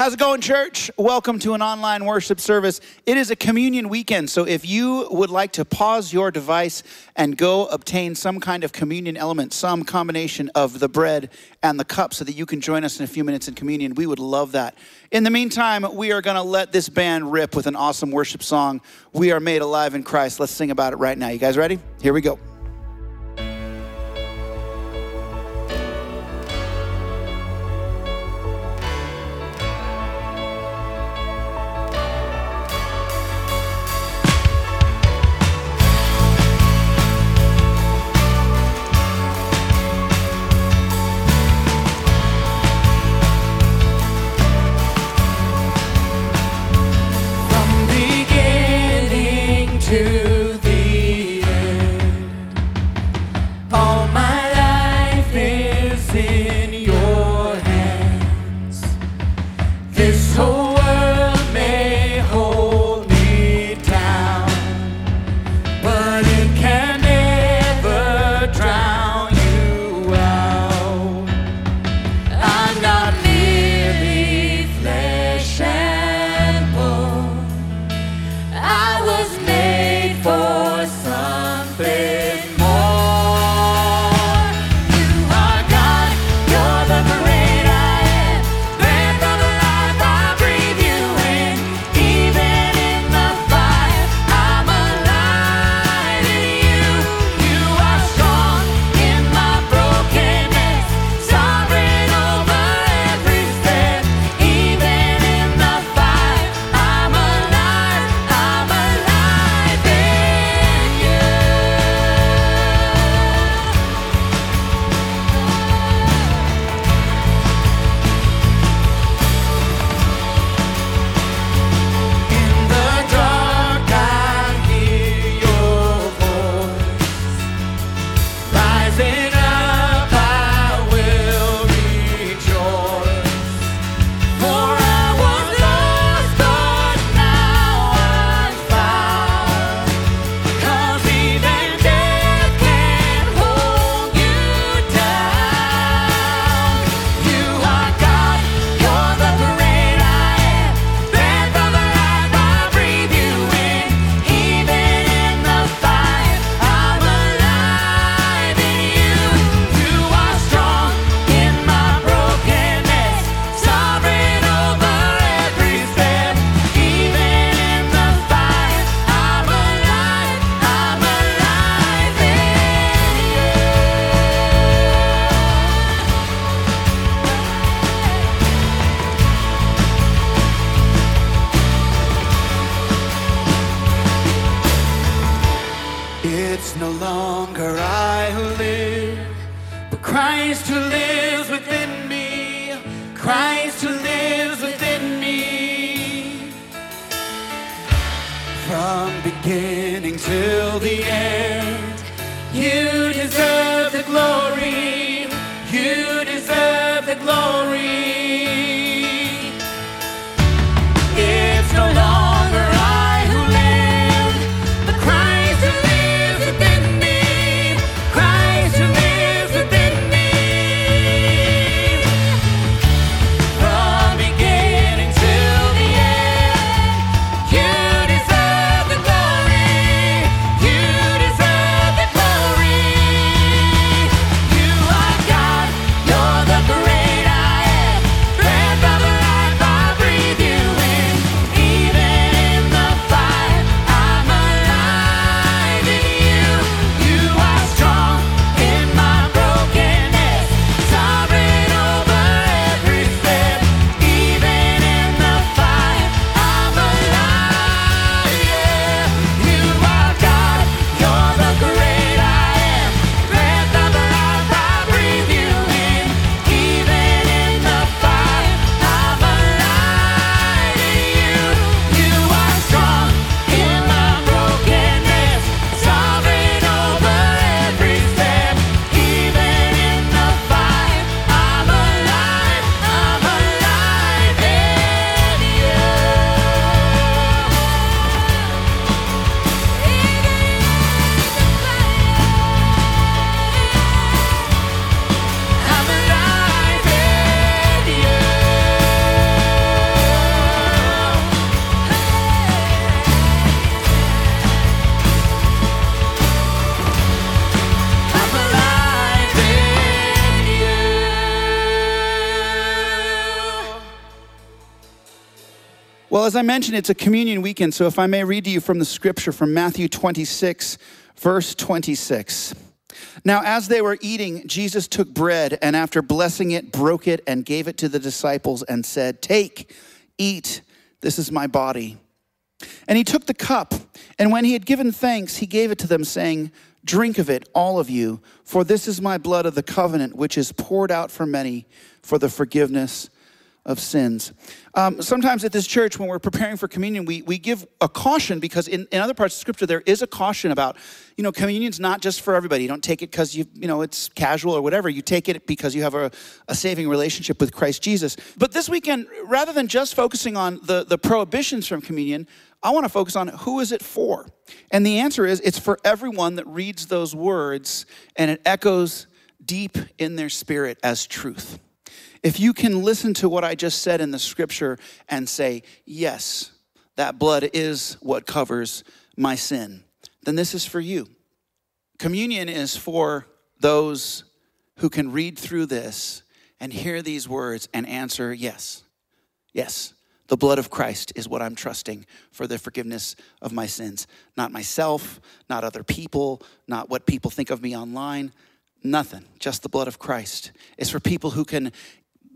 How's it going, church? Welcome to an online worship service. It is a communion weekend, so if you would like to pause your device and go obtain some kind of communion element, some combination of the bread and the cup, so that you can join us in a few minutes in communion, we would love that. In the meantime, we are going to let this band rip with an awesome worship song. We are made alive in Christ. Let's sing about it right now. You guys ready? Here we go. Well, as I mentioned, it's a communion weekend, so if I may read to you from the scripture from Matthew 26, verse 26. Now, as they were eating, Jesus took bread and after blessing it, broke it and gave it to the disciples and said, Take, eat, this is my body. And he took the cup, and when he had given thanks, he gave it to them, saying, Drink of it, all of you, for this is my blood of the covenant, which is poured out for many for the forgiveness of sins. Um, sometimes at this church, when we're preparing for communion, we, we give a caution because in, in other parts of scripture, there is a caution about, you know, communion's not just for everybody. You don't take it because you, you know, it's casual or whatever. You take it because you have a, a saving relationship with Christ Jesus. But this weekend, rather than just focusing on the, the prohibitions from communion, I want to focus on who is it for? And the answer is it's for everyone that reads those words and it echoes deep in their spirit as truth. If you can listen to what I just said in the scripture and say, yes, that blood is what covers my sin, then this is for you. Communion is for those who can read through this and hear these words and answer, yes, yes, the blood of Christ is what I'm trusting for the forgiveness of my sins. Not myself, not other people, not what people think of me online, nothing, just the blood of Christ. It's for people who can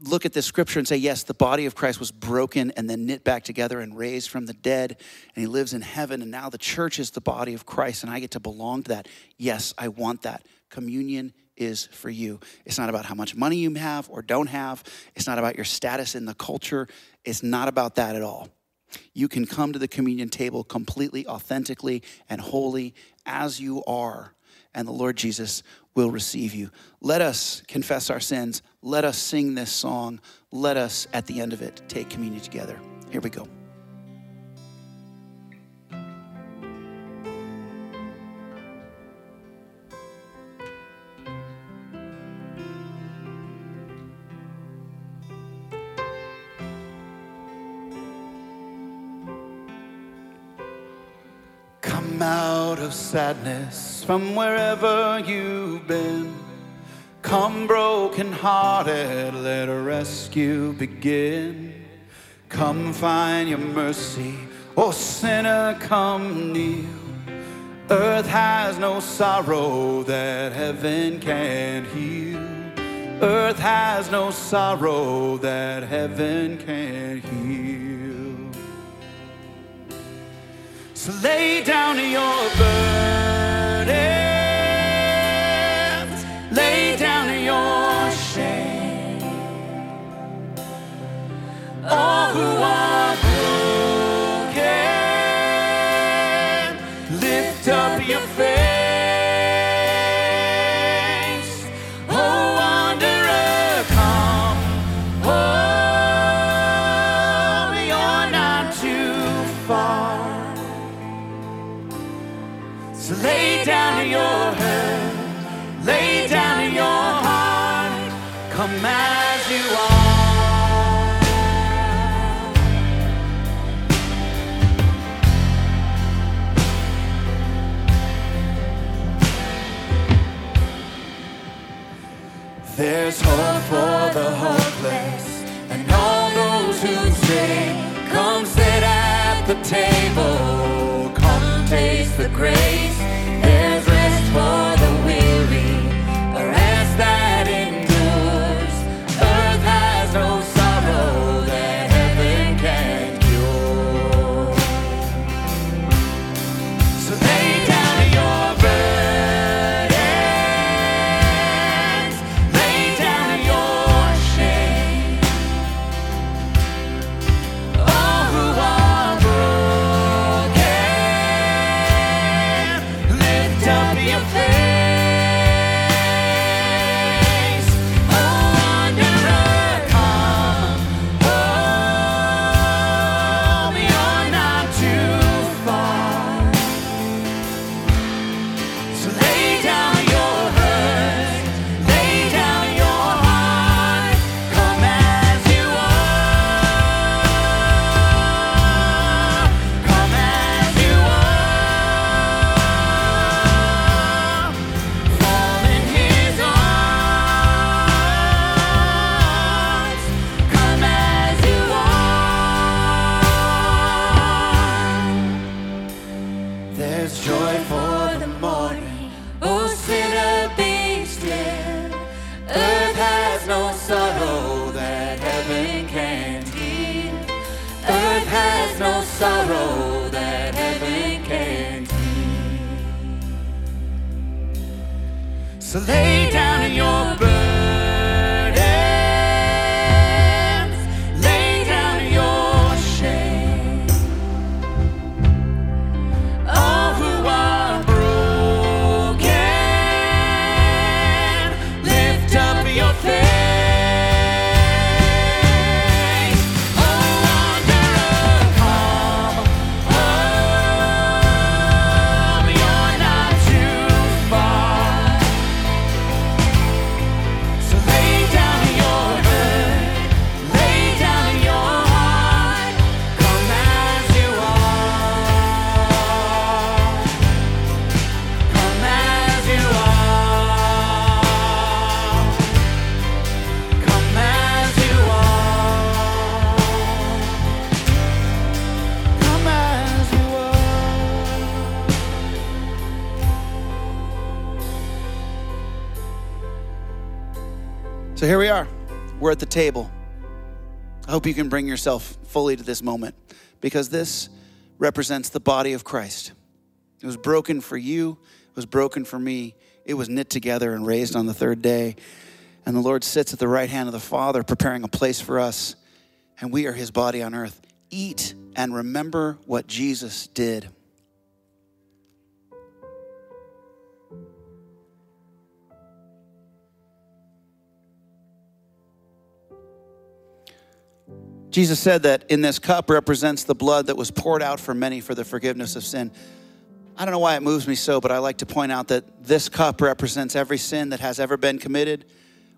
look at this scripture and say, yes, the body of Christ was broken and then knit back together and raised from the dead, and he lives in heaven, and now the church is the body of Christ, and I get to belong to that. Yes, I want that. Communion is for you. It's not about how much money you have or don't have, it's not about your status in the culture, it's not about that at all. You can come to the communion table completely, authentically, and wholly as you are, and the Lord Jesus will receive you. Let us confess our sins. Let us sing this song. Let us, at the end of it, take communion together. Here we go. Come out of sadness from wherever you've been. Come broken hearted, let a rescue begin. Come find your mercy, oh sinner, come kneel. Earth has no sorrow that heaven can't heal. Earth has no sorrow that heaven can't heal. So lay down your lay down your shame. All who are So lay down your head, lay down your heart, come as you are. There's hope for the hopeless and all those who say, Come sit at the table, come taste the grace. So lay down in your burdens. At the table. I hope you can bring yourself fully to this moment because this represents the body of Christ. It was broken for you, it was broken for me. It was knit together and raised on the third day. And the Lord sits at the right hand of the Father, preparing a place for us, and we are his body on earth. Eat and remember what Jesus did. Jesus said that in this cup represents the blood that was poured out for many for the forgiveness of sin. I don't know why it moves me so, but I like to point out that this cup represents every sin that has ever been committed,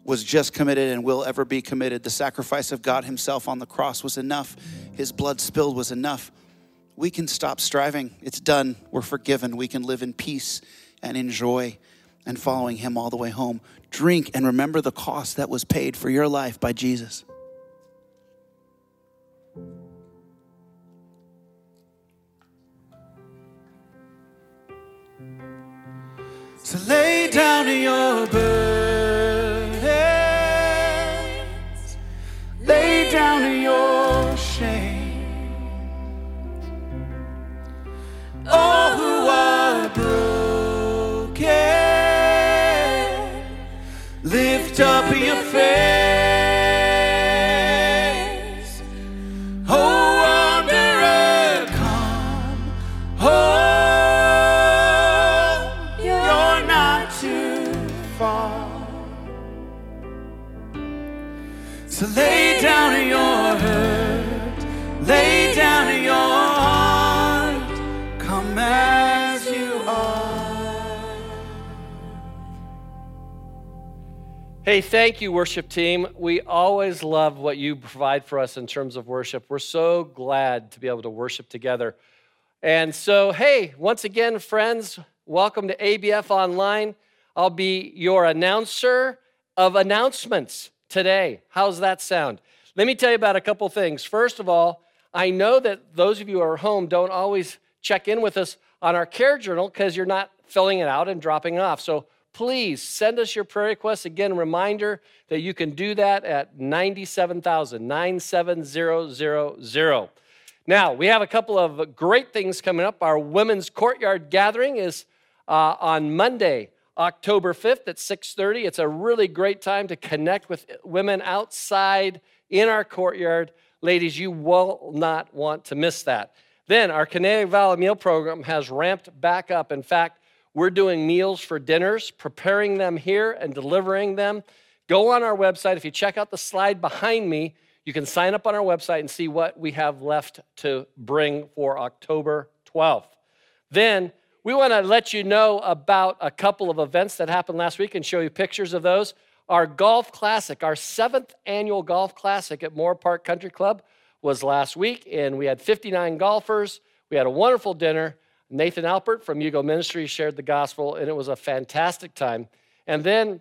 was just committed, and will ever be committed. The sacrifice of God Himself on the cross was enough, His blood spilled was enough. We can stop striving. It's done. We're forgiven. We can live in peace and in joy and following Him all the way home. Drink and remember the cost that was paid for your life by Jesus. So lay down your burdens, lay down your shame. All who are broken, lift up your face. Hey, thank you, worship team. We always love what you provide for us in terms of worship. We're so glad to be able to worship together. And so, hey, once again, friends, welcome to ABF Online. I'll be your announcer of announcements today. How's that sound? Let me tell you about a couple things. First of all, I know that those of you who are home don't always check in with us on our care journal because you're not filling it out and dropping it off. So please send us your prayer requests. Again, reminder that you can do that at 97000, 97000. Now, we have a couple of great things coming up. Our women's courtyard gathering is uh, on Monday, October 5th at 6:30. It's a really great time to connect with women outside in our courtyard. Ladies, you will not want to miss that. Then our Conejo Valley Meal Program has ramped back up. In fact, we're doing meals for dinners, preparing them here and delivering them. Go on our website. If you check out the slide behind me, you can sign up on our website and see what we have left to bring for October 12th. Then we want to let you know about a couple of events that happened last week and show you pictures of those. Our golf classic, our seventh annual golf classic at Moorpark Country Club was last week, and we had 59 golfers. We had a wonderful dinner. Nathan Alpert from Hugo Ministry shared the gospel, and it was a fantastic time. And then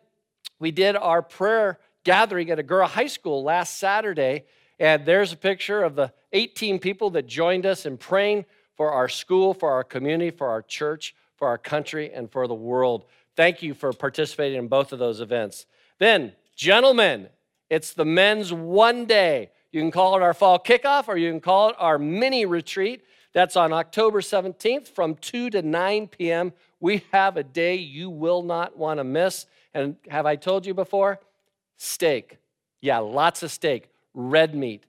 we did our prayer gathering at Agoura High School last Saturday, and there's a picture of the 18 people that joined us in praying for our school, for our community, for our church, for our country, and for the world. Thank you for participating in both of those events. Then, gentlemen, it's the men's one day. You can call it our fall kickoff or you can call it our mini retreat. That's on October 17th from 2 to 9 p.m. We have a day you will not want to miss. And have I told you before? Steak. Yeah, lots of steak, red meat.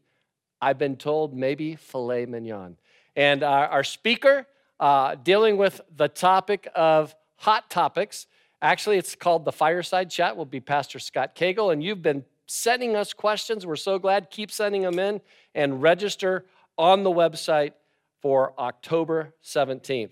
I've been told maybe filet mignon. And our, our speaker, uh, dealing with the topic of hot topics, actually, it's called the Fireside Chat, will be Pastor Scott Kegel. And you've been sending us questions. We're so glad. Keep sending them in and register on the website for October 17th.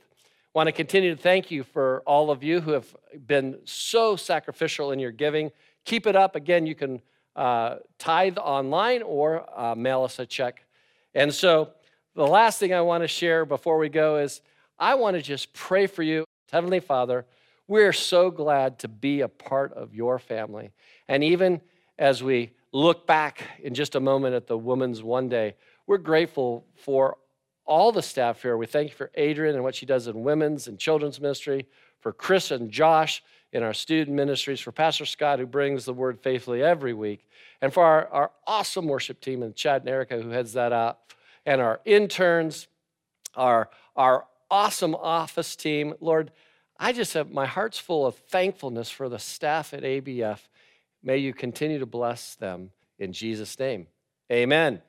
Want to continue to thank you for all of you who have been so sacrificial in your giving. Keep it up. Again, you can uh, tithe online or uh, mail us a check. And so, the last thing I want to share before we go is I want to just pray for you. Heavenly Father, we're so glad to be a part of your family. And even as we look back in just a moment at the Women's One Day, we're grateful for all the staff here. We thank you for Adrian and what she does in women's and children's ministry, for Chris and Josh in our student ministries, for Pastor Scott, who brings the word faithfully every week, and for our, our awesome worship team and Chad and Erica, who heads that up, and our interns, our, our awesome office team. Lord, I just have my heart's full of thankfulness for the staff at ABF. May you continue to bless them in Jesus' name. Amen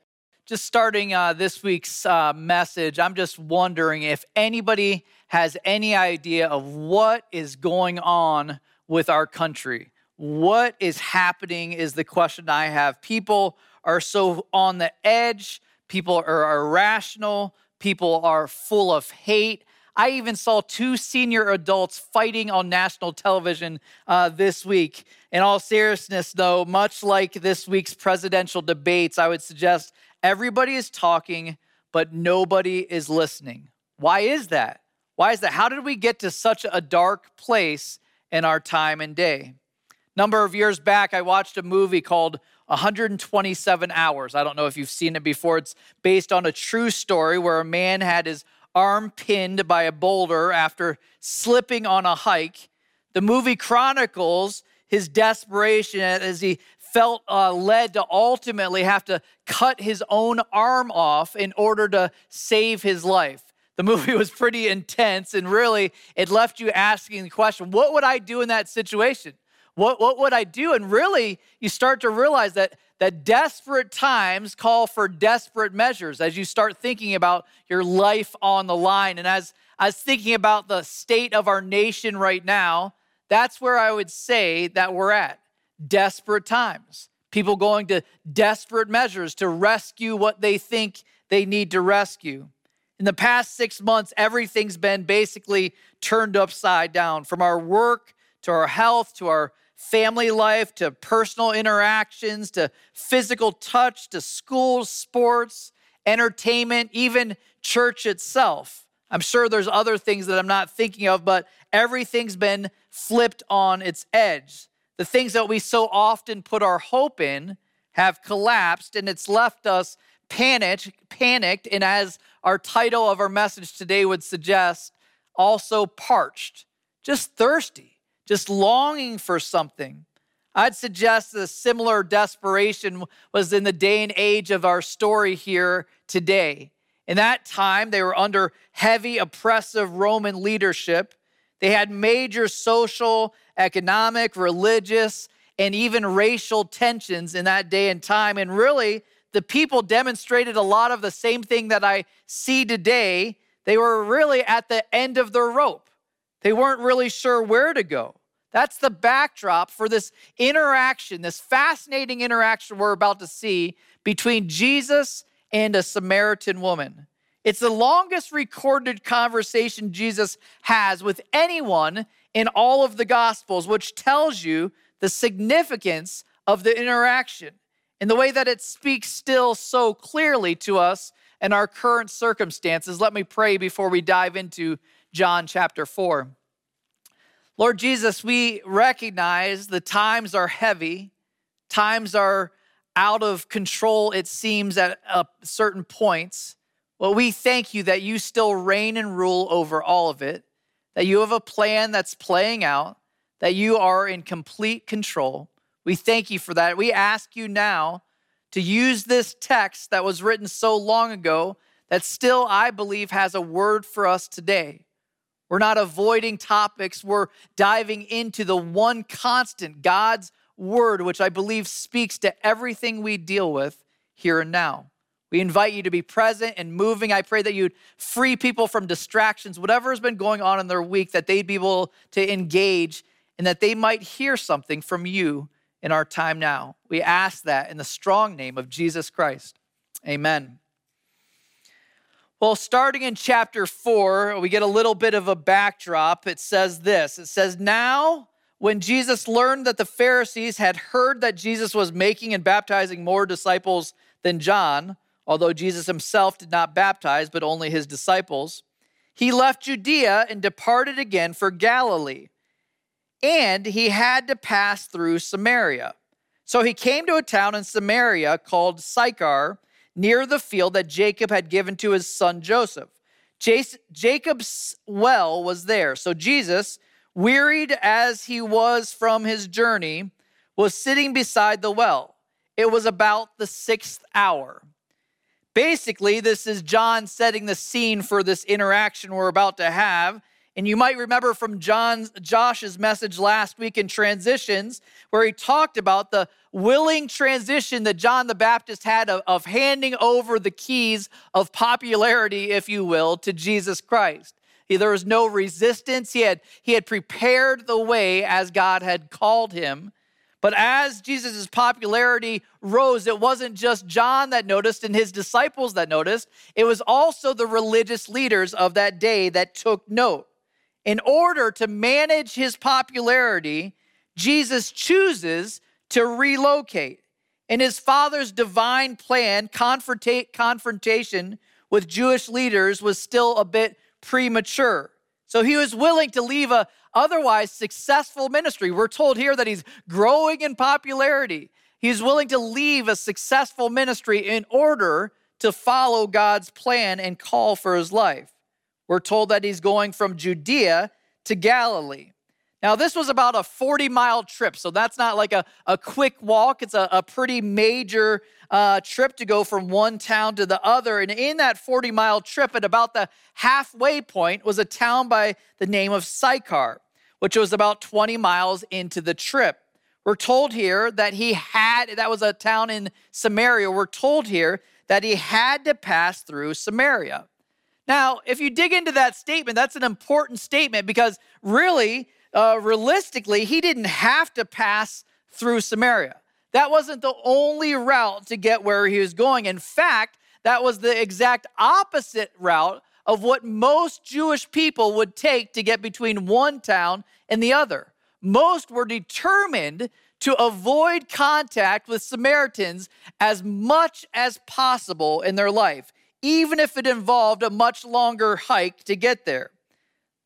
just starting uh, this week's uh, message, I'm just wondering if anybody has any idea of what is going on with our country. What is happening is the question I have. People are so on the edge, people are irrational, people are full of hate. I even saw two senior adults fighting on national television uh, this week. In all seriousness, though, much like this week's presidential debates, I would suggest Everybody is talking, but nobody is listening. Why is that? Why is that? How did we get to such a dark place in our time and day? Number of years back, I watched a movie called 127 Hours. I don't know if you've seen it before. It's based on a true story where a man had his arm pinned by a boulder after slipping on a hike. The movie chronicles his desperation as he felt uh, led to ultimately have to cut his own arm off in order to save his life. The movie was pretty intense, and really, it left you asking the question what would I do in that situation? What, what would I do? And really, you start to realize that, that desperate times call for desperate measures as you start thinking about your life on the line. And as I was thinking about the state of our nation right now, that's where I would say that we're at desperate times. People going to desperate measures to rescue what they think they need to rescue. In the past six months, everything's been basically turned upside down from our work to our health to our family life to personal interactions to physical touch to schools, sports, entertainment, even church itself. I'm sure there's other things that I'm not thinking of, but everything's been flipped on its edge. The things that we so often put our hope in have collapsed, and it's left us panicked, panicked, and as our title of our message today would suggest, also parched, just thirsty, just longing for something. I'd suggest a similar desperation was in the day and age of our story here today. In that time, they were under heavy, oppressive Roman leadership. They had major social economic, religious, and even racial tensions in that day and time. And really, the people demonstrated a lot of the same thing that I see today. They were really at the end of their rope, they weren't really sure where to go. That's the backdrop for this interaction, this fascinating interaction we're about to see between Jesus and a Samaritan woman. It's the longest recorded conversation Jesus has with anyone in all of the Gospels, which tells you the significance of the interaction and the way that it speaks still so clearly to us in our current circumstances. Let me pray before we dive into John chapter 4. Lord Jesus, we recognize the times are heavy, times are out of control, it seems, at certain points. Well, we thank you that you still reign and rule over all of it that you have a plan that's playing out, that you are in complete control. We thank you for that. We ask you now to use this text that was written so long ago that still, I believe, has a word for us today. We're not avoiding topics, we're diving into the one constant, God's word, which I believe speaks to everything we deal with here and now. We invite you to be present and moving. I pray that you'd free people from distractions, whatever has been going on in their week, that they'd be able to engage and that they might hear something from you in our time now. We ask that in the strong name of Jesus Christ. Amen. Well, starting in chapter four, we get a little bit of a backdrop. It says this It says, Now, when Jesus learned that the Pharisees had heard that Jesus was making and baptizing more disciples than John, although Jesus himself did not baptize, but only his disciples, he left Judea and departed again for Galilee. And he had to pass through Samaria. So he came to a town in Samaria called Sychar, near the field that Jacob had given to his son Joseph. Jacob's well was there. So Jesus, wearied as he was from his journey, was sitting beside the well. It was about the sixth hour. Basically, this is John setting the scene for this interaction we're about to have. And you might remember from John's Josh's message last week in transitions, where he talked about the willing transition that John the Baptist had of, of handing over the keys of popularity, if you will, to Jesus Christ. He, There was no resistance. He had, he had prepared the way as God had called him. But as Jesus' popularity rose, it wasn't just John that noticed and his disciples that noticed, it was also the religious leaders of that day that took note. In order to manage his popularity, Jesus chooses to relocate. In his father's divine plan, confrontation with Jewish leaders was still a bit premature. So he was willing to leave a otherwise successful ministry. We're told here that he's growing in popularity. He's willing to leave a successful ministry in order to follow God's plan and call for his life. We're told that he's going from Judea to Galilee. Now, this was about a 40 mile trip, so that's not like a, a quick walk. It's a, a pretty major uh, trip to go from one town to the other. And in that 40 mile trip, at about the halfway point, was a town by the name of Sychar, which was about 20 miles into the trip. We're told here that he had, that was a town in Samaria. We're told here that he had to pass through Samaria. Now, if you dig into that statement, that's an important statement because really, uh, realistically, he didn't have to pass through Samaria. That wasn't the only route to get where he was going. In fact, that was the exact opposite route of what most Jewish people would take to get between one town and the other. Most were determined to avoid contact with Samaritans as much as possible in their life, even if it involved a much longer hike to get there.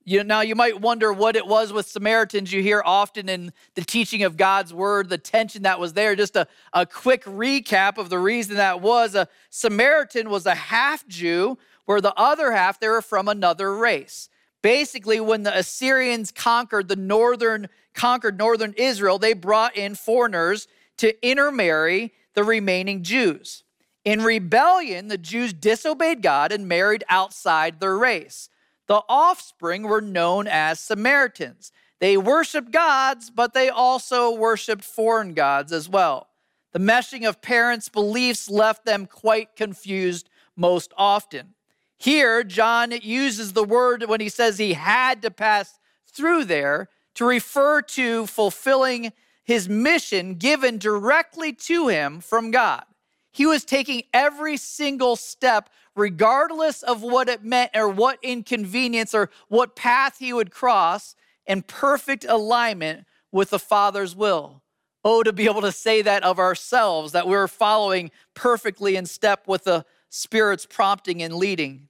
You, now, you might wonder what it was with Samaritans. You hear often in the teaching of God's word, the tension that was there. Just a, a quick recap of the reason that was a Samaritan was a half Jew, where the other half, they were from another race. Basically, when the Assyrians conquered the northern, conquered northern Israel, they brought in foreigners to intermarry the remaining Jews. In rebellion, the Jews disobeyed God and married outside their race. The offspring were known as Samaritans. They worshiped gods, but they also worshiped foreign gods as well. The meshing of parents' beliefs left them quite confused most often. Here, John uses the word when he says he had to pass through there to refer to fulfilling his mission given directly to him from God. He was taking every single step, regardless of what it meant or what inconvenience or what path he would cross, in perfect alignment with the Father's will. Oh, to be able to say that of ourselves, that we're following perfectly in step with the Spirit's prompting and leading.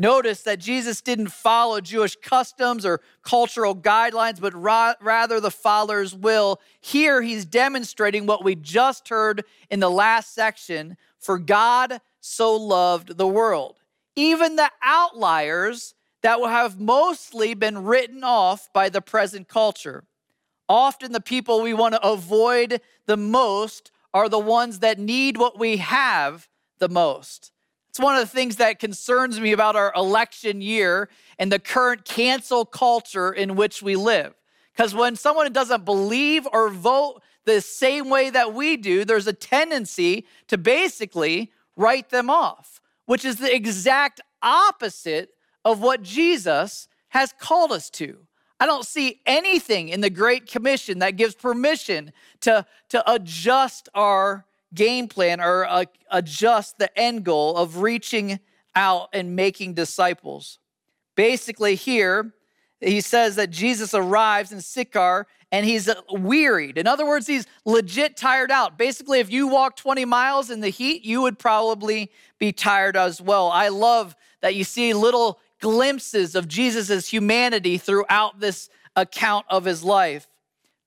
Notice that Jesus didn't follow Jewish customs or cultural guidelines, but ra- rather the Father's will. Here, he's demonstrating what we just heard in the last section for God so loved the world. Even the outliers that will have mostly been written off by the present culture. Often, the people we want to avoid the most are the ones that need what we have the most. It's one of the things that concerns me about our election year and the current cancel culture in which we live. Because when someone doesn't believe or vote the same way that we do, there's a tendency to basically write them off, which is the exact opposite of what Jesus has called us to. I don't see anything in the Great Commission that gives permission to, to adjust our game plan or uh, adjust the end goal of reaching out and making disciples. Basically, here, he says that Jesus arrives in Sychar and he's uh, wearied. In other words, he's legit tired out. Basically, if you walk 20 miles in the heat, you would probably be tired as well. I love that you see little glimpses of Jesus' humanity throughout this account of his life.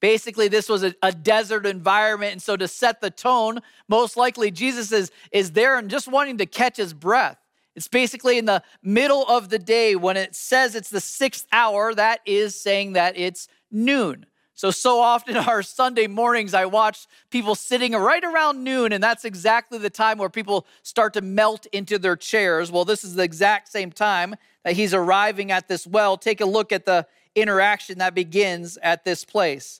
Basically, this was a, a, desert environment. And so, to set the tone, most likely Jesus is, is there and just wanting to catch his breath. It's basically in the middle of the day when it says it's the sixth hour, that is saying that it's noon. So, so often our Sunday mornings, I watch people sitting right around noon, and that's exactly the time where people start to melt into their chairs. Well, this is the exact same time that he's arriving at this well. Take a look at the interaction that begins at this place.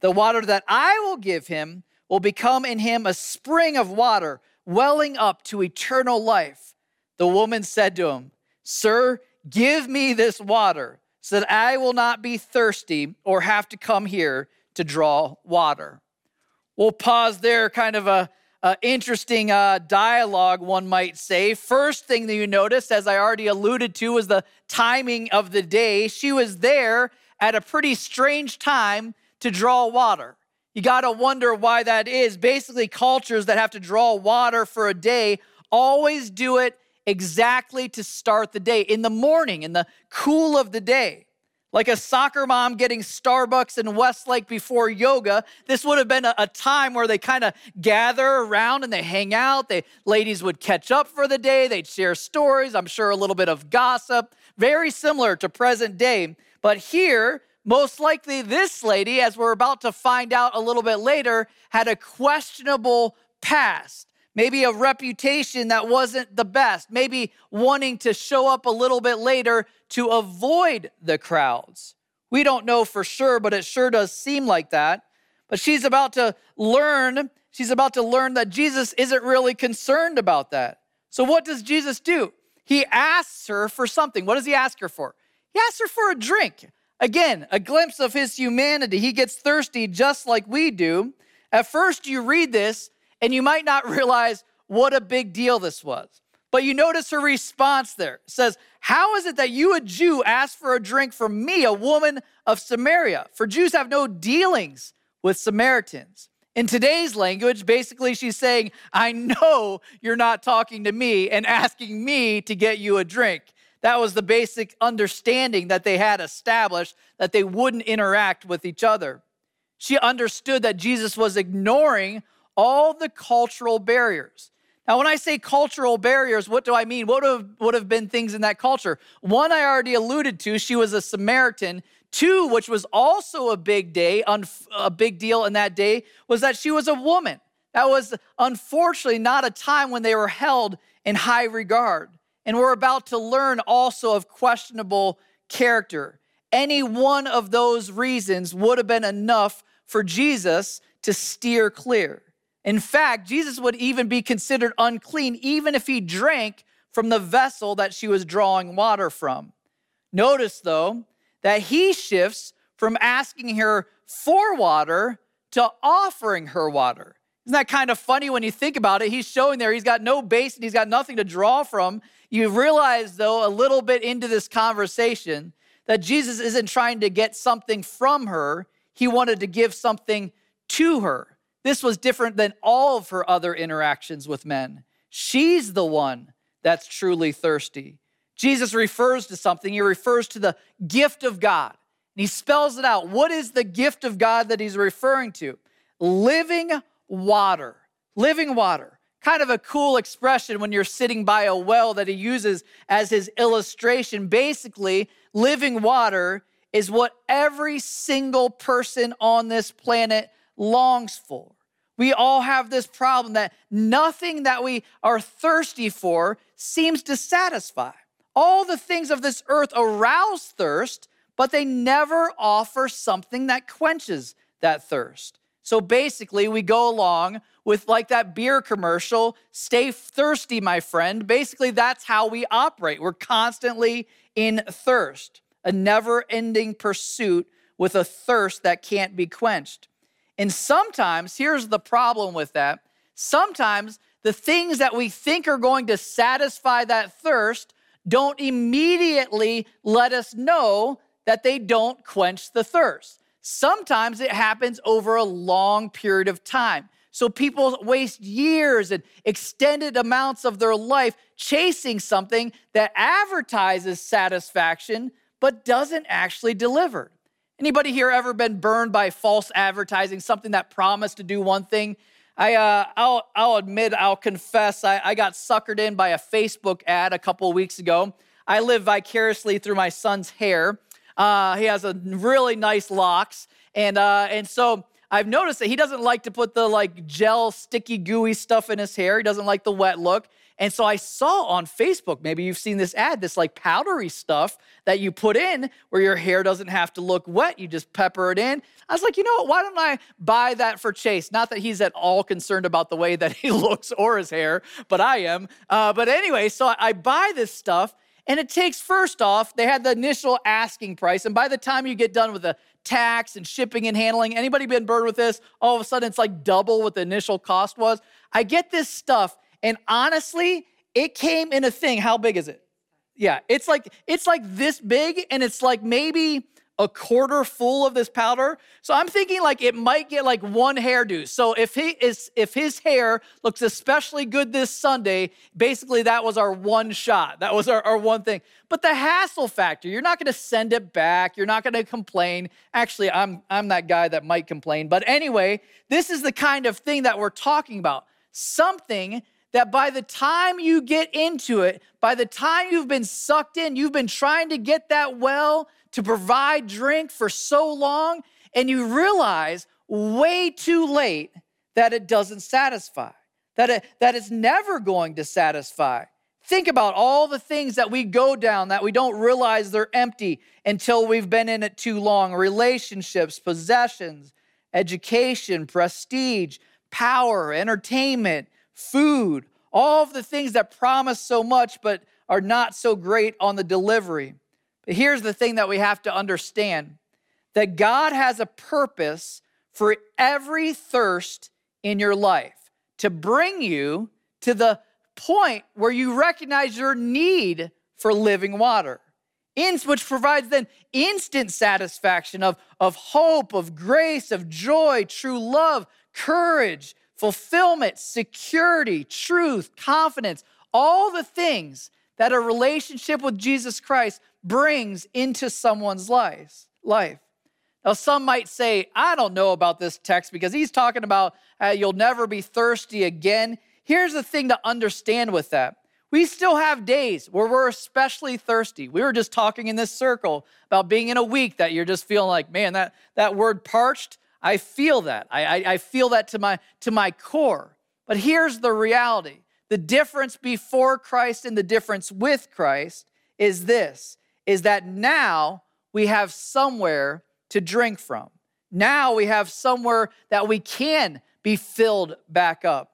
The water that I will give him will become in him a spring of water welling up to eternal life. The woman said to him, Sir, give me this water so that I will not be thirsty or have to come here to draw water. We'll pause there, kind of a, interesting uh, dialogue, one might say. First thing that you notice, as I already alluded to, was the timing of the day. She was there at a pretty strange time to draw water. You got to wonder why that is. Basically, cultures that have to draw water for a day always do it exactly to start the day in the morning, in the cool of the day. Like a soccer mom getting Starbucks in Westlake before yoga, this would have been a, a time where they kind of gather around and they hang out. They ladies would catch up for the day, they'd share stories, I'm sure a little bit of gossip, very similar to present day. But here, most likely, this lady, as we're about to find out a little bit later, had a questionable past, maybe a reputation that wasn't the best, maybe wanting to show up a little bit later to avoid the crowds. We don't know for sure, but it sure does seem like that. But she's about to learn, she's about to learn that Jesus isn't really concerned about that. So, what does Jesus do? He asks her for something. What does he ask her for? He asks her for a drink. Again, a glimpse of his humanity. He gets thirsty just like we do. At first, you read this and you might not realize what a big deal this was. But you notice her response there. It says, How is it that you, a Jew, ask for a drink from me, a woman of Samaria? For Jews have no dealings with Samaritans. In today's language, basically, she's saying, I know you're not talking to me and asking me to get you a drink. That was the basic understanding that they had established that they wouldn't interact with each other. She understood that Jesus was ignoring all the cultural barriers. Now, when I say cultural barriers, what do I mean? What would have, would have been things in that culture? One, I already alluded to, she was a Samaritan. Two, which was also a big day, a big deal in that day, was that she was a woman. That was unfortunately not a time when they were held in high regard. And we're about to learn also of questionable character. Any one of those reasons would have been enough for Jesus to steer clear. In fact, Jesus would even be considered unclean even if he drank from the vessel that she was drawing water from. Notice, though, that he shifts from asking her for water to offering her water. Isn't that kind of funny when you think about it? He's showing there he's got no base and he's got nothing to draw from. You realize, though, a little bit into this conversation, that Jesus isn't trying to get something from her, he wanted to give something to her. This was different than all of her other interactions with men. She's the one that's truly thirsty. Jesus refers to something, he refers to the gift of God. And he spells it out. What is the gift of God that he's referring to? Living water. Living water. Kind of a cool expression when you're sitting by a well that he uses as his illustration. Basically, living water is what every single person on this planet longs for. We all have this problem that nothing that we are thirsty for seems to satisfy. All the things of this earth arouse thirst, but they never offer something that quenches that thirst. So basically, we go along with like that beer commercial, stay thirsty, my friend. Basically, that's how we operate. We're constantly in thirst, a never ending pursuit with a thirst that can't be quenched. And sometimes, here's the problem with that sometimes the things that we think are going to satisfy that thirst don't immediately let us know that they don't quench the thirst. Sometimes it happens over a long period of time. So people waste years and extended amounts of their life chasing something that advertises satisfaction but doesn't actually deliver. Anybody here ever been burned by false advertising, something that promised to do one thing? I, uh, I'll, I'll admit, I'll confess, I, I got suckered in by a Facebook ad a couple of weeks ago. I live vicariously through my son's hair. Uh, he has a really nice locks, and uh, and so I've noticed that he doesn't like to put the like gel, sticky, gooey stuff in his hair. He doesn't like the wet look. And so I saw on Facebook, maybe you've seen this ad, this like powdery stuff that you put in where your hair doesn't have to look wet. You just pepper it in. I was like, you know what? Why don't I buy that for Chase? Not that he's at all concerned about the way that he looks or his hair, but I am. Uh, but anyway, so I buy this stuff. And it takes, first off, they had the initial asking price. And by the time you get done with the tax and shipping and handling, anybody been burned with this? All of a sudden, it's like double what the initial cost was. I get this stuff and honestly, it came in a thing. How big is it? Yeah, it's like it's like this big, and it's like maybe a quarter full of this powder. So I'm thinking like it might get like one hairdo. So if he is if his hair looks especially good this Sunday, basically that was our one shot. That was our, our one thing. But the hassle factor, you're not gonna send it back, you're not gonna complain. Actually, I'm I'm that guy that might complain. But anyway, this is the kind of thing that we're talking about. Something that by the time you get into it, by the time you've been sucked in, you've been trying to get that well to provide drink for so long, and you realize way too late that it doesn't satisfy, that, it, that it's never going to satisfy. Think about all the things that we go down that we don't realize they're empty until we've been in it too long relationships, possessions, education, prestige, power, entertainment food, all of the things that promise so much but are not so great on the delivery. Here's the thing that we have to understand that God has a purpose for every thirst in your life to bring you to the point where you recognize your need for living water, which provides then instant satisfaction of, of hope, of grace, of joy, true love, courage, fulfillment, security, truth, confidence, all the things that a relationship with Jesus Christ brings into someone's life. life. Now, some might say, I don't know about this text because he's talking about uh, you'll never be thirsty again. Here's the thing to understand with that. We still have days where we're especially thirsty. We were just talking in this circle about being in a week that you're just feeling like, man, that, that word parched, I feel that. I, I, I, feel that to my, to my core. But here's the reality the difference before Christ and the difference with Christ is this is that now we have somewhere to drink from. Now we have somewhere that we can be filled back up.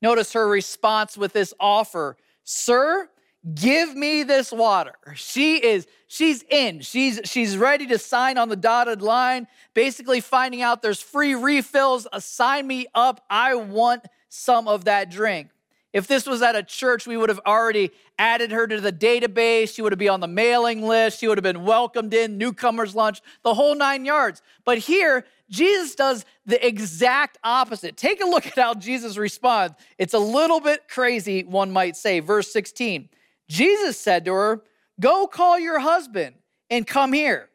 Notice her response with this offer Sir, give me this water. She is, she's in. She's, she's ready to sign on the dotted line, basically finding out there's free refills. Sign me up. I want some of that drink. If this was at a church, we would have already added her to the database. She would have been on the mailing list. She would have been welcomed in, newcomers lunch, the whole nine yards. But here, Jesus does the exact opposite. Take a look at how Jesus responds. It's a little bit crazy, one might say. Verse 16 Jesus said to her, Go call your husband and come here.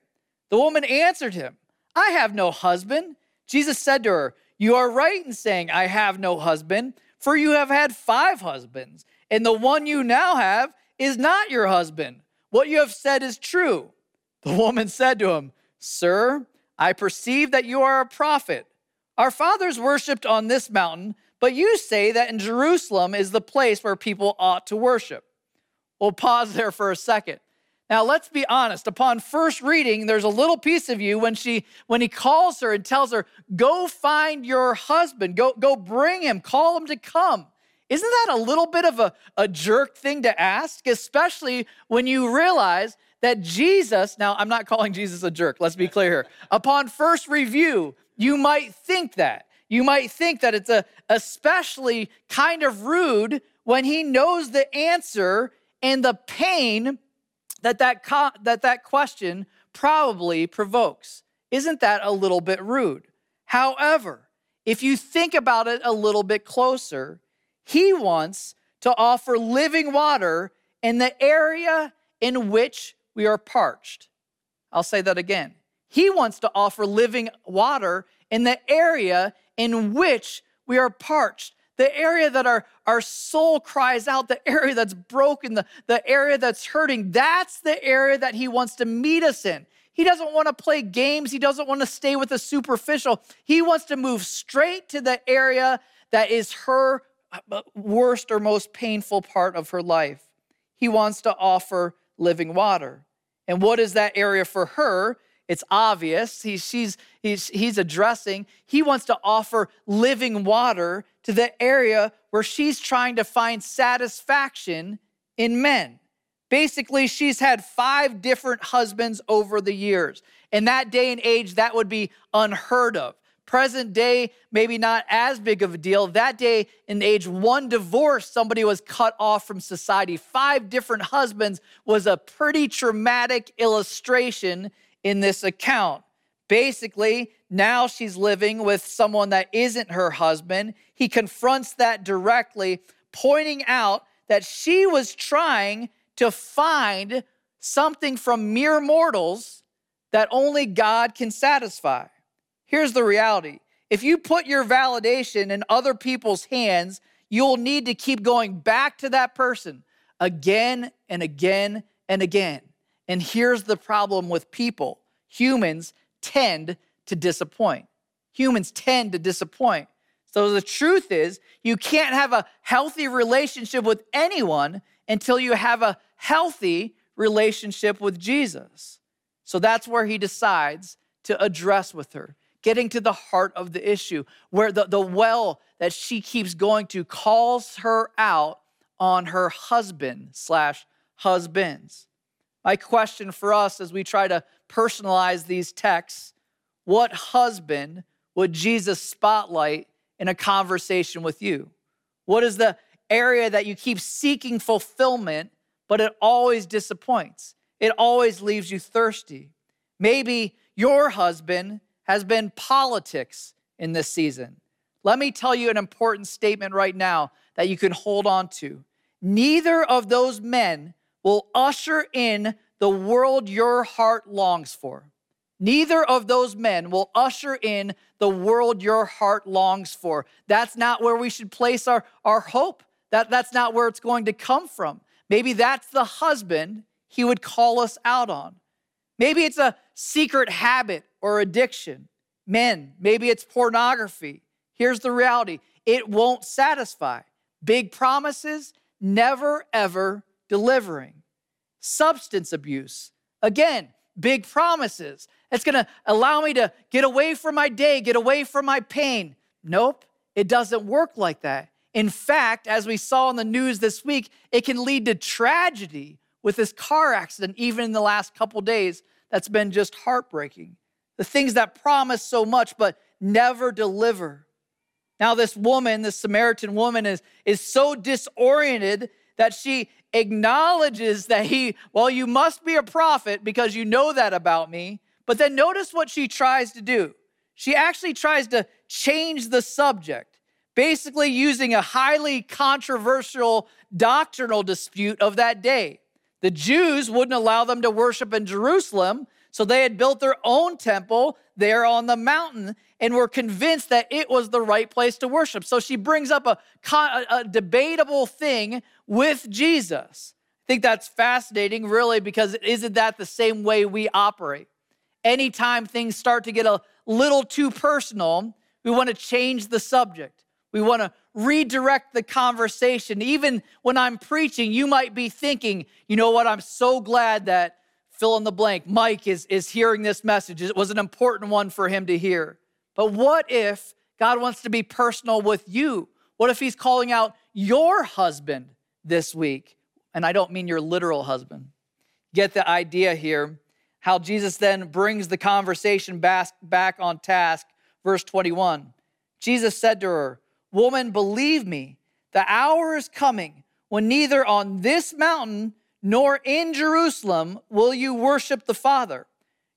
The woman answered him, I have no husband. Jesus said to her, You are right in saying, I have no husband, for you have had five husbands, and the one you now have is not your husband. What you have said is true. The woman said to him, Sir, I perceive that you are a prophet. Our fathers worshiped on this mountain, but you say that in Jerusalem is the place where people ought to worship. We'll pause there for a second. Now let's be honest. Upon first reading, there's a little piece of you when she when he calls her and tells her, "Go find your husband. Go go bring him. Call him to come." Isn't that a little bit of a, a jerk thing to ask, especially when you realize that Jesus, now I'm not calling Jesus a jerk, let's be clear here. Upon first review, you might think that. You might think that it's a especially kind of rude when he knows the answer and the pain that that, co- that that question probably provokes. Isn't that a little bit rude? However, if you think about it a little bit closer, he wants to offer living water in the area in which we are parched. I'll say that again. He wants to offer living water in the area in which we are parched, the area that our, our soul cries out, the area that's broken, the, the area that's hurting. That's the area that He wants to meet us in. He doesn't want to play games. He doesn't want to stay with the superficial. He wants to move straight to the area that is her uh, worst or most painful part of her life. He wants to offer living water. And what is that area for her? It's obvious. He, she's, he's, he's addressing, he wants to offer living water to the area where she's trying to find satisfaction in men. Basically, she's had five different husbands over the years. In that day and age, that would be unheard of. Present day, maybe not as big of a deal. That day in age one divorce, somebody was cut off from society. Five different husbands was a pretty traumatic illustration in this account. Basically, now she's living with someone that isn't her husband. He confronts that directly, pointing out that she was trying to find something from mere mortals that only God can satisfy. Here's the reality if you put your validation in other people's hands, you'll need to keep going back to that person again and again and again. And here's the problem with people humans tend to disappoint. Humans tend to disappoint. So the truth is, you can't have a healthy relationship with anyone until you have a healthy relationship with Jesus. So that's where he decides to address with her getting to the heart of the issue, where the, the well that she keeps going to calls her out on her husband slash husbands. My question for us as we try to personalize these texts what husband would Jesus spotlight in a conversation with you? What is the area that you keep seeking fulfillment, but it always disappoints? It always leaves you thirsty. Maybe your husband has been politics in this season. Let me tell you an important statement right now that you can hold on to. Neither of those men will usher in the world your heart longs for. Neither of those men will usher in the world your heart longs for. That's not where we should place our, our hope. That, that's not where it's going to come from. Maybe that's the husband he would call us out on. Maybe it's a secret habit or addiction. Men, maybe it's pornography. Here's the reality it won't satisfy. Big promises, never ever delivering. Substance abuse, again, big promises. It's gonna allow me to get away from my day, get away from my pain. Nope, it doesn't work like that. In fact, as we saw in the news this week, it can lead to tragedy with this car accident, even in the last couple days. That's been just heartbreaking. The things that promise so much but never deliver. Now, this woman, this Samaritan woman, is, is so disoriented that she acknowledges that he, well, you must be a prophet because you know that about me. But then notice what she tries to do. She actually tries to change the subject, basically using a highly controversial doctrinal dispute of that day. The Jews wouldn't allow them to worship in Jerusalem, so they had built their own temple there on the mountain and were convinced that it was the right place to worship. So she brings up a, a, debatable thing with Jesus. I think that's fascinating, really, because isn't that the same way we operate? Anytime things start to get a little too personal, we want to change the subject. We want to redirect the conversation. Even when I'm preaching, you might be thinking, you know what, I'm so glad that fill in the blank, Mike is, is hearing this message. It was an important one for him to hear. But what if God wants to be personal with you? What if he's calling out your husband this week? And I don't mean your literal husband. Get the idea here. How Jesus then brings the conversation back, on task. Verse 21. Jesus said to her, Woman, believe me, the hour is coming when neither on this mountain nor in Jerusalem will you worship the Father.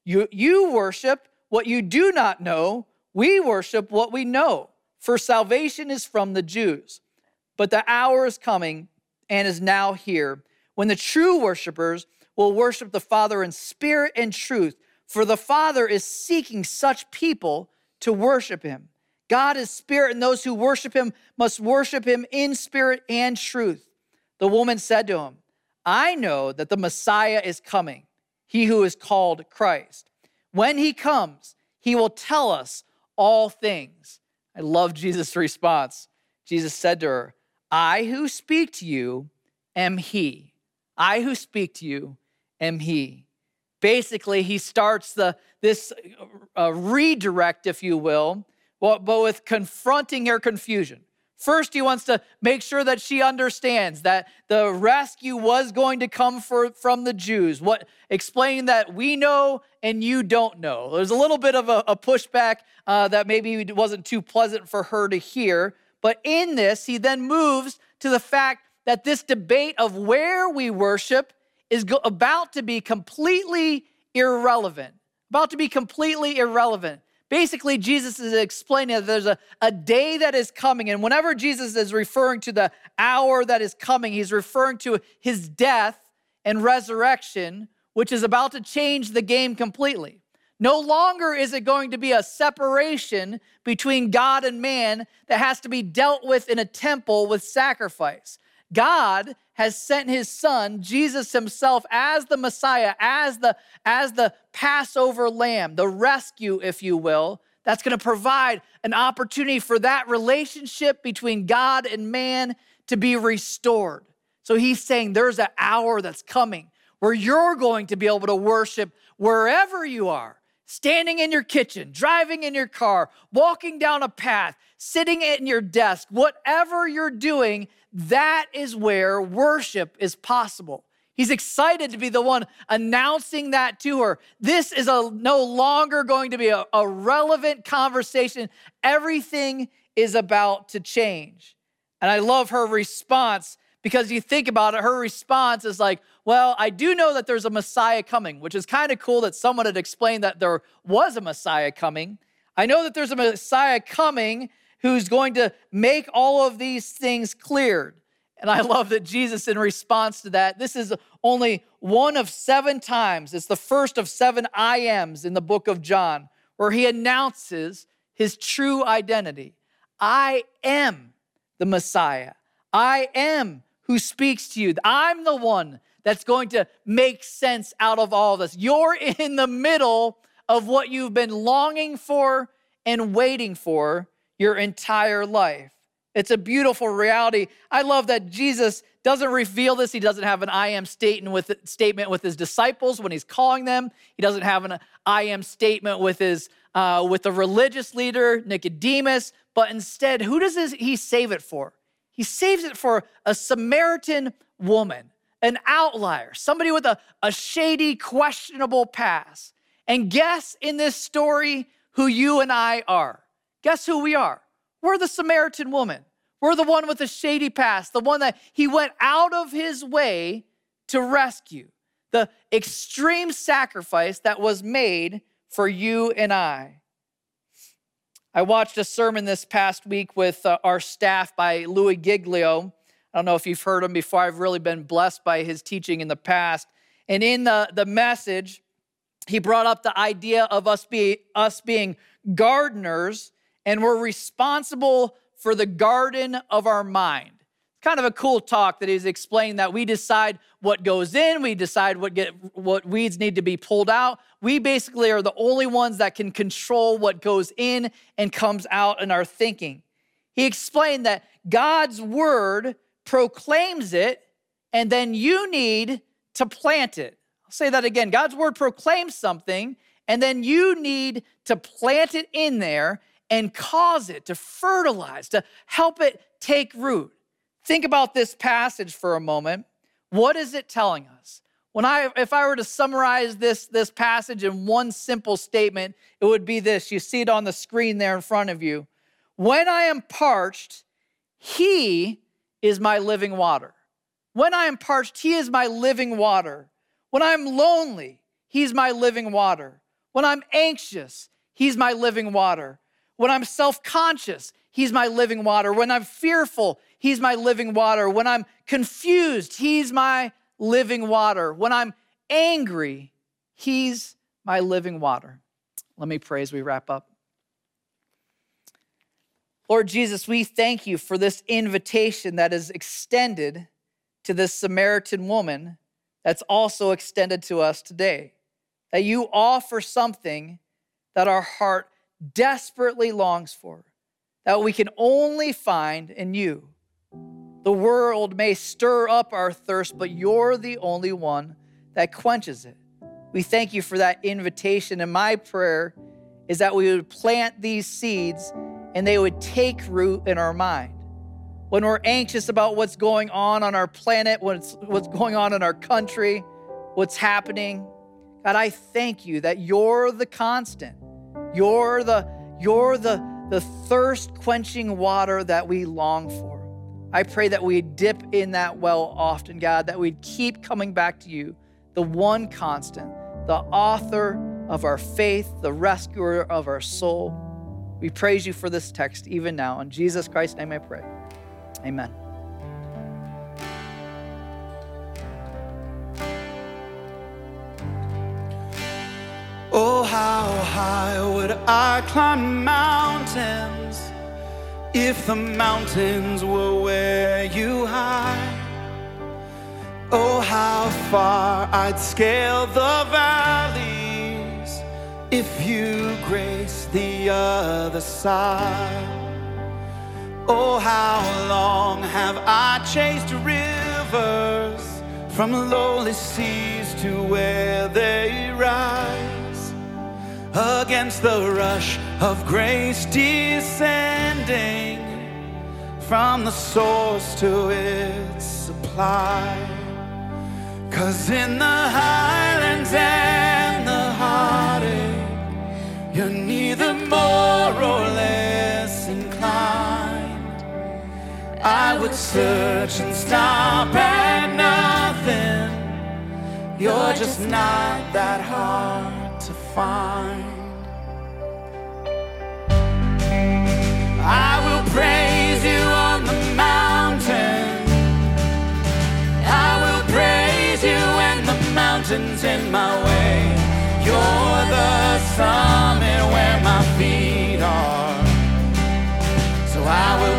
You, you worship what you do not know, we worship what we know, for salvation is from the Jews. But the hour is coming and is now here when the true worshipers will worship the Father in spirit and truth, for the Father is seeking such people to worship him. God is spirit, and those who worship him must worship him in spirit and truth. The woman said to him, I know that the Messiah is coming, he who is called Christ. When he comes, he will tell us all things. I love Jesus' response. Jesus said to her, I who speak to you am he. I who speak to you am he. Basically, he starts the this uh, redirect, if you will, but with confronting her confusion. First, he wants to make sure that she understands that the rescue was going to come for, from the Jews. What explaining that we know and you don't know. There's a little bit of a, a pushback uh, that maybe wasn't too pleasant for her to hear. But in this, he then moves to the fact that this debate of where we worship is go- about to be completely irrelevant. About to be completely irrelevant. Basically, Jesus is explaining that there's a, a day that is coming. And whenever Jesus is referring to the hour that is coming, he's referring to his death and resurrection, which is about to change the game completely. No longer is it going to be a separation between God and man that has to be dealt with in a temple with sacrifice. God has sent his son, Jesus himself, as the Messiah, as the, as the Passover lamb, the rescue, if you will, that's going to provide an opportunity for that relationship between God and man to be restored. So he's saying there's an hour that's coming where you're going to be able to worship wherever you are standing in your kitchen, driving in your car, walking down a path, sitting in your desk, whatever you're doing, that is where worship is possible. He's excited to be the one announcing that to her. This is a, no longer going to be a, a relevant conversation. Everything is about to change. And I love her response because you think about it, her response is like, Well, I do know that there's a Messiah coming, which is kind of cool that someone had explained that there was a Messiah coming. I know that there's a Messiah coming who's going to make all of these things cleared. And I love that Jesus, in response to that, this is only one of seven times, it's the first of seven I ams in the book of John, where he announces his true identity I am the Messiah. I am who speaks to you. I'm the one that's going to make sense out of all of this. You're in the middle of what you've been longing for and waiting for your entire life. It's a beautiful reality. I love that Jesus doesn't reveal this. He doesn't have an I am statement with, statement with his disciples when he's calling them. He doesn't have an I am statement with his uh, with the religious leader Nicodemus. But instead, who does this, he save it for? He saves it for a Samaritan woman, an outlier, somebody with a, a shady, questionable past. And guess in this story who you and I are. Guess who we are? We're the Samaritan woman. We're the one with the shady past, the one that he went out of his way to rescue, the extreme sacrifice that was made for you and I. I watched a sermon this past week with uh, our staff by Louis Giglio. I don't know if you've heard him before. I've really been blessed by his teaching in the past. And in the, the message, he brought up the idea of us, be, us being gardeners and we're responsible for the garden of our mind. It's kind of a cool talk that he's explaining that we decide what goes in, we decide what get what weeds need to be pulled out. We basically are the only ones that can control what goes in and comes out in our thinking. He explained that God's word proclaims it, and then you need to plant it. I'll say that again. God's word proclaims something, and then you need to plant it in there and cause it to fertilize, to help it take root. Think about this passage for a moment. What is it telling us? When I, if I were to summarize this, this passage in one simple statement, it would be this. You see it on the screen there in front of you. When I am parched, he is my living water. When I am parched, he is my living water. When I'm lonely, he's my living water. When I'm anxious, he's my living water. When I'm self conscious, He's my living water. When I'm fearful, He's my living water. When I'm confused, He's my living water. When I'm angry, He's my living water. Let me pray as we wrap up. Lord Jesus, we thank you for this invitation that is extended to this Samaritan woman that's also extended to us today. That you offer something that our heart desperately longs for, that we can only find in you. The world may stir up our thirst, but you're the only one that quenches it. We thank you for that invitation. And my prayer is that we would plant these seeds and they would take root in our mind. When we're anxious about what's going on on our planet, what's, what's going on in our country, what's happening, God, I thank you that you're the constant you're the, you're the, the thirst quenching water that we long for. I pray that we dip in that well often, God, that we'd keep coming back to you, the one constant, the author of our faith, the rescuer of our soul. We praise you for this text even now. In Jesus Christ's name I pray. Amen. Oh, how high would I climb mountains if the mountains were where you hide? Oh, how far I'd scale the valleys if you grace the other side. Oh, how long have I chased rivers from lowly seas to where they rise? against the rush of grace descending from the source to its supply. Cause in the highlands and the heartache, you're neither more or less inclined. I would search and stop at nothing. You're just not that hard to find. I will praise you on the mountain. I will praise you when the mountain's in my way. You're the summit I will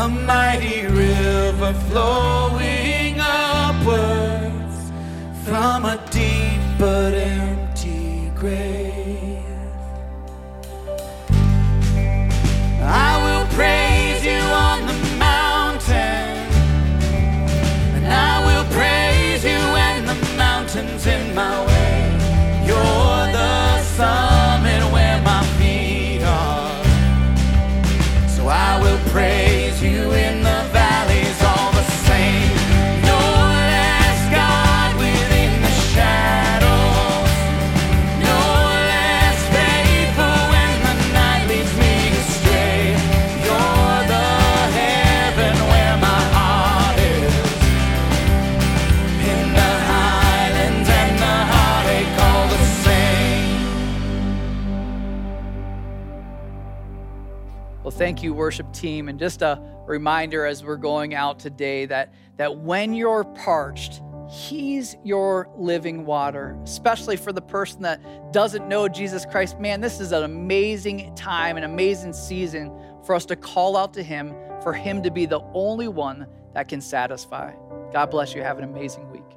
a mighty river flowing. You, worship team. And just a reminder as we're going out today that, that when you're parched, He's your living water, especially for the person that doesn't know Jesus Christ. Man, this is an amazing time, an amazing season for us to call out to Him, for Him to be the only one that can satisfy. God bless you. Have an amazing week.